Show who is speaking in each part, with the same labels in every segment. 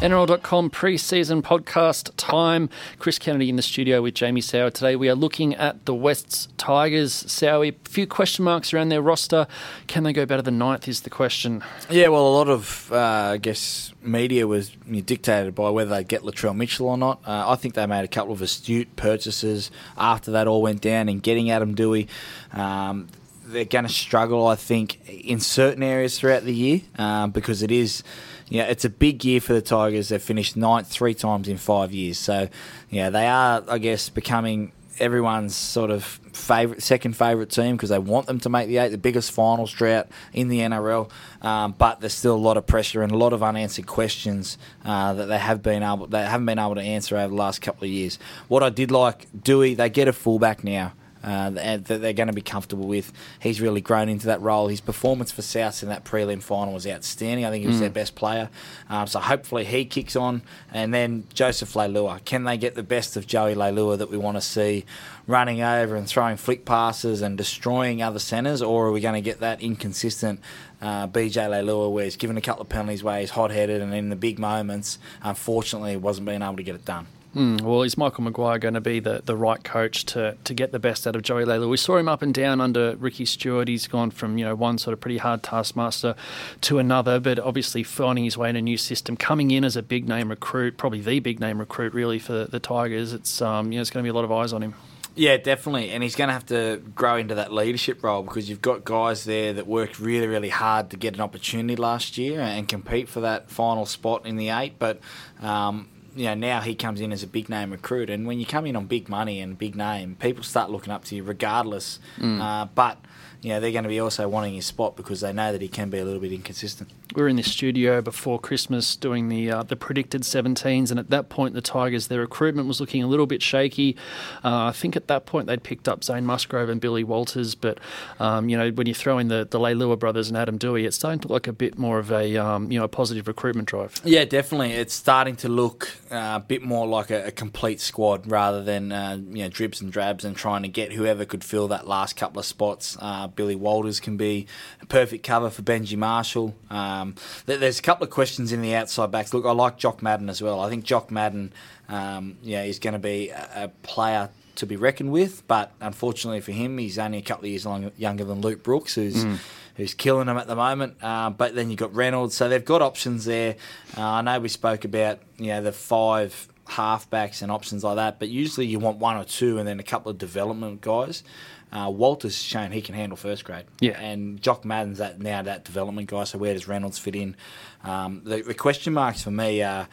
Speaker 1: NRL.com pre-season podcast time. Chris Kennedy in the studio with Jamie Soward. Today we are looking at the Wests Tigers. Sowie, a few question marks around their roster. Can they go better than ninth is the question.
Speaker 2: Yeah, well, a lot of, uh, I guess, media was dictated by whether they'd get Latrell Mitchell or not. Uh, I think they made a couple of astute purchases after that all went down and getting Adam Doueihi. Um, they're going to struggle, I think, in certain areas throughout the year um, because it is, yeah, it's a big year for the Tigers. They've finished ninth three times in five years, so yeah, they are, I guess, becoming everyone's sort of favorite, second favourite team because they want them to make the eight, the biggest finals drought in the NRL. Um, but there's still a lot of pressure and a lot of unanswered questions uh, that they have been able, they haven't been able to answer over the last couple of years. What I did like, Dewey, they get a fullback now uh, that they're going to be comfortable with. He's really grown into that role. His performance for South in that prelim final was outstanding. I think he was mm. their best player. Um, so hopefully he kicks on. And then Joseph Leilua. Can they get the best of Joey Leilua that we want to see running over and throwing flick passes and destroying other centres, or are we going to get that inconsistent uh, BJ Leilua where he's given a couple of penalties where he's hot headed and in the big moments, unfortunately, wasn't being able to get it done?
Speaker 1: Mm, well, is Michael Maguire going to be the, the right coach to, to get the best out of Joey Leilua? We saw him up and down under Ricky Stuart. He's gone from you know one sort of pretty hard taskmaster to another, but obviously finding his way in a new system, coming in as a big name recruit, probably the big name recruit really for the Tigers. It's um, you know it's going to be a lot of eyes on him.
Speaker 2: Yeah, definitely. And he's going to have to grow into that leadership role because you've got guys there that worked really, really hard to get an opportunity last year and compete for that final spot in the eight. But um, you know, now he comes in as a big name recruit, and when you come in on big money and big name, people start looking up to you regardless. Mm. Uh, but you know, they're going to be also wanting his spot because they know that he can be a little bit inconsistent.
Speaker 1: We were in the studio before Christmas doing the uh, the predicted 17s, and at that point, the Tigers, their recruitment was looking a little bit shaky. Uh, I think at that point they'd picked up Zane Musgrove and Billy Walters, but um, you know, when you throw in the the Leilua brothers and Adam Doueihi, it's starting to look like a bit more of a um, you know a positive recruitment drive.
Speaker 2: Yeah, definitely. It's starting to look uh, a bit more like a, a complete squad rather than uh, you know dribs and drabs and trying to get whoever could fill that last couple of spots. Uh, Billy Walters can be a perfect cover for Benji Marshall. Um, there's a couple of questions in the outside backs. Look, I like Jock Madden as well. I think Jock Madden, um, yeah, is going to be a, a player to be reckoned with. But unfortunately for him, he's only a couple of years long, younger than Luke Brooks, who's mm. who's killing them at the moment. Uh, but then you've got Reynolds, so they've got options there. Uh, I know we spoke about you know the five halfbacks and options like that, but usually you want one or two and then a couple of development guys. Uh, Walter's shown he can handle first grade.
Speaker 1: Yeah.
Speaker 2: And Jock Madden's that now that development guy. So where does Reynolds fit in? Um, the, the, question marks for me are,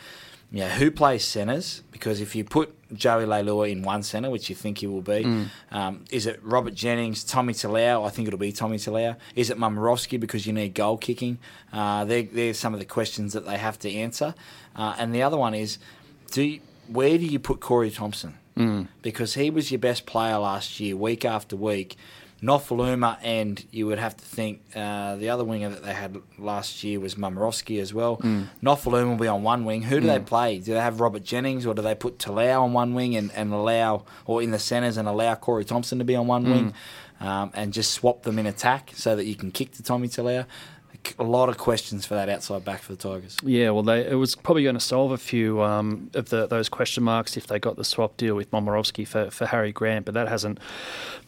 Speaker 2: yeah, who plays centres? Because if you put Joey Leilua in one centre, which you think he will be, mm. um, is it Robert Jennings, Tommy Talau? I think it'll be Tommy Talau. Is it Momirovski because you need goal kicking? Uh, they're, they're some of the questions that they have to answer. Uh, and the other one is, do you, where do you put Corey Thompson?
Speaker 1: mm.
Speaker 2: because he was your best player last year, week after week. Nofoaluma, and you would have to think uh, the other winger that they had last year was Momirovski as well.
Speaker 1: Mm.
Speaker 2: Nofoaluma will be on one wing. Who do mm. they play? Do they have Robert Jennings, or do they put Talau on one wing and, and allow, or in the centres and allow Corey Thompson to be on one mm. wing, um, and just swap them in attack so that you can kick to Tommy Talau? A lot of questions for that outside back for the Tigers.
Speaker 1: Yeah, well, they, it was probably going to solve a few um, of the, those question marks if they got the swap deal with Momirovski for, for Harry Grant, but that hasn't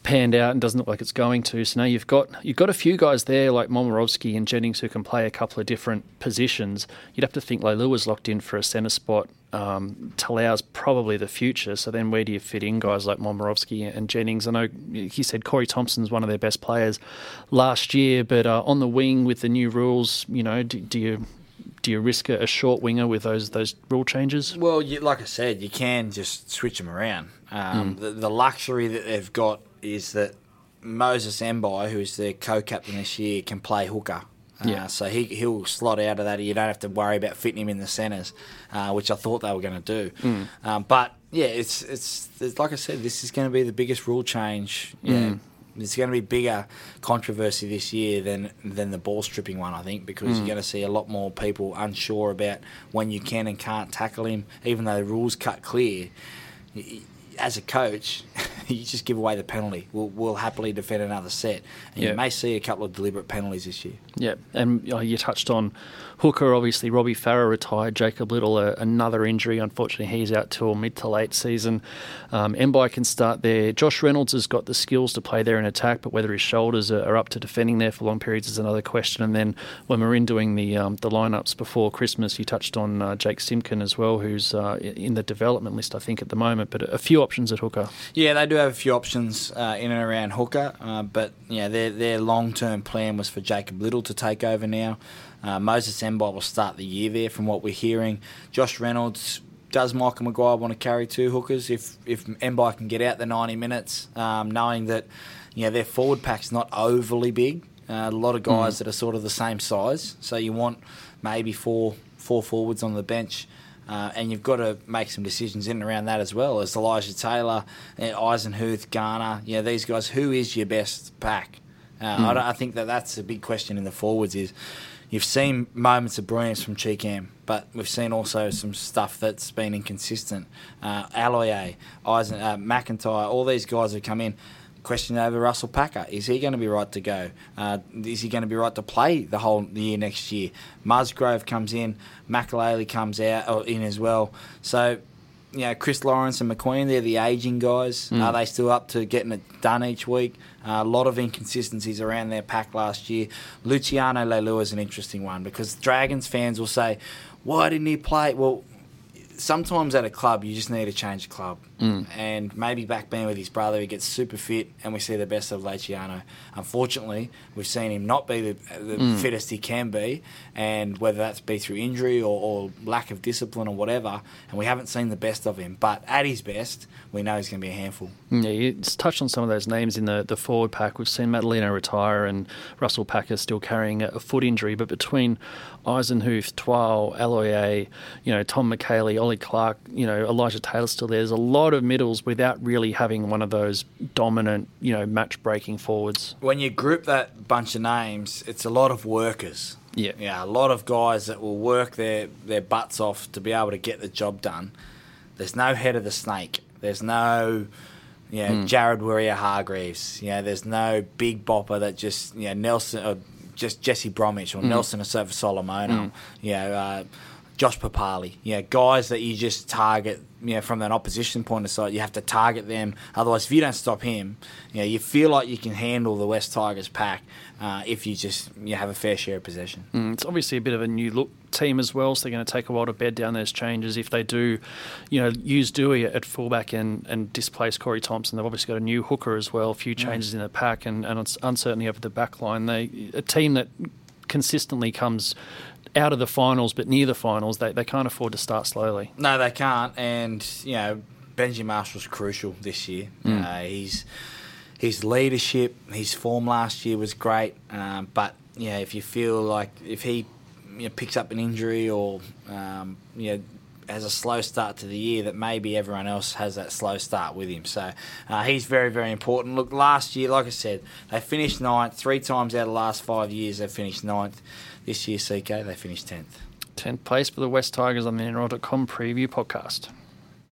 Speaker 1: panned out and doesn't look like it's going to. So now you've got you've got a few guys there like Momirovski and Jennings who can play a couple of different positions. You'd have to think Leilua was locked in for a centre spot um, Talau's probably the future. So then, where do you fit in guys like Momirovski and Jennings? I know he said Corey Thompson's one of their best players last year, but uh, on the wing with the new rules, you know, do, do you do you risk a, short winger with those those rule changes?
Speaker 2: Well, you, like I said, you can just switch them around. Um, mm. the, the, luxury that they've got is that Moses Mbye, who's their co-captain this year, can play hooker. Yeah. Uh, so he he'll slot out of that. You don't have to worry about fitting him in the centres, uh, which I thought they were going to do.
Speaker 1: Mm.
Speaker 2: Um, but yeah, it's, it's, it's like I said, this is going to be the biggest rule change. Yeah. Mm. It's going to be bigger controversy this year than than the ball stripping one, I think, because mm. you're going to see a lot more people unsure about when you can and can't tackle him, even though the rules cut clear as a coach, you just give away the penalty. We'll, we'll happily defend another set. And
Speaker 1: Yeah.
Speaker 2: you may see a couple of deliberate penalties this year.
Speaker 1: Yeah, and you touched on Hooker, obviously. Robbie Farah retired. Jacob Liddle, uh, another injury. Unfortunately, he's out till mid to late season. Um, Mbye can start there. Josh Reynolds has got the skills to play there in attack, but whether his shoulders are, are up to defending there for long periods is another question. And then when we're in doing the um, the lineups before Christmas, you touched on uh, Jake Simkin as well, who's uh, in the development list, I think, at the moment. But a few options at hooker.
Speaker 2: Yeah, they do have a few options uh, in and around hooker, uh, but yeah, their their long term plan was for Jacob Liddle to take over now. Uh, Moses Mbye will start the year there, from what we're hearing. Josh Reynolds. Does Michael Maguire want to carry two hookers if if Mbye can get out the ninety minutes, um, knowing that you know their forward pack's not overly big. Uh, a lot of guys that are sort of the same size, so you want maybe four four forwards on the bench. Uh, and you've got to make some decisions in and around that as well as Elijah Taylor, uh, Eisenhuth, Garner. You know, these guys. Who is your best pack? Uh, I, I think that that's a big question in the forwards. Is you've seen moments of brilliance from Chee-Kam, but we've seen also some stuff that's been inconsistent. Uh, Alloy, Eisen, uh, McIntyre, all these guys have come in. Question over Russell Packer. Is he going to be right to go? Uh, is he going to be right to play the whole year next year? Musgrove comes in, Mikaele comes out or in as well. So, you know, Chris Lawrence and McQueen, they're the aging guys. Are they still up to getting it done each week? Uh, a lot of inconsistencies around their pack last year. Luciano Leilua is an interesting one because Dragons fans will say, why didn't he play? Well, sometimes at a club you just need to change the club. Mm. And maybe back being with his brother, he gets super fit, and we see the best of Luciano. Unfortunately, we've seen him not be the, the mm. fittest he can be, and whether that's be through injury or, or lack of discipline or whatever, and we haven't seen the best of him. But at his best, we know he's going to be a handful.
Speaker 1: Mm, yeah, you touched on some of those names in the, the forward pack. We've seen Matulino retire and Russell Packer still carrying a, foot injury. But between Eisenhuth, Twal, Aloye, you know, Tom Mikaele, Ollie Clark, you know, Elijah Taylor still there. There's a lot of middles without really having one of those dominant, you know, match breaking forwards.
Speaker 2: when you group that bunch of names, it's a lot of workers.
Speaker 1: Yeah.
Speaker 2: Yeah, a lot of guys that will work their, their butts off to be able to get the job done. There's no head of the snake. There's no, you know, hmm. Jared Waerea-Hargreaves. You know, there's no big bopper that just, you know, Nelson, or just Jesse Bromwich or hmm. Nelson Asofa Solomona. Hmm. You know, uh, Josh Papalii. You know, guys that you just target, you know, from an opposition point of sight, you have to target them. Otherwise, if you don't stop him, you know, you feel like you can handle the West Tigers pack uh, if you just you have a fair share of possession.
Speaker 1: Mm, It's obviously a bit of a new look team as well, so they're going to take a while to bed down those changes. If they do, you know, use Dewey at fullback and, and displace Corey Thompson, they've obviously got a new hooker as well, a few changes in the pack and, and it's uncertainty over the back line. They, a team that consistently comes out of the finals but near the finals, they, they can't afford to start slowly.
Speaker 2: No, they can't. And you know, Benji Marshall's crucial this year. Uh, he's his leadership, his form last year was great. Um, but yeah, if you feel like if he you know, picks up an injury or um, you know has a slow start to the year, that maybe everyone else has that slow start with him. So uh, he's very, very important. Look, last year, like I said, they finished ninth three times out of the last five years. They finished ninth. This year, CK, they finished tenth.
Speaker 1: 10th place for the West Tigers on the NRL.com preview podcast.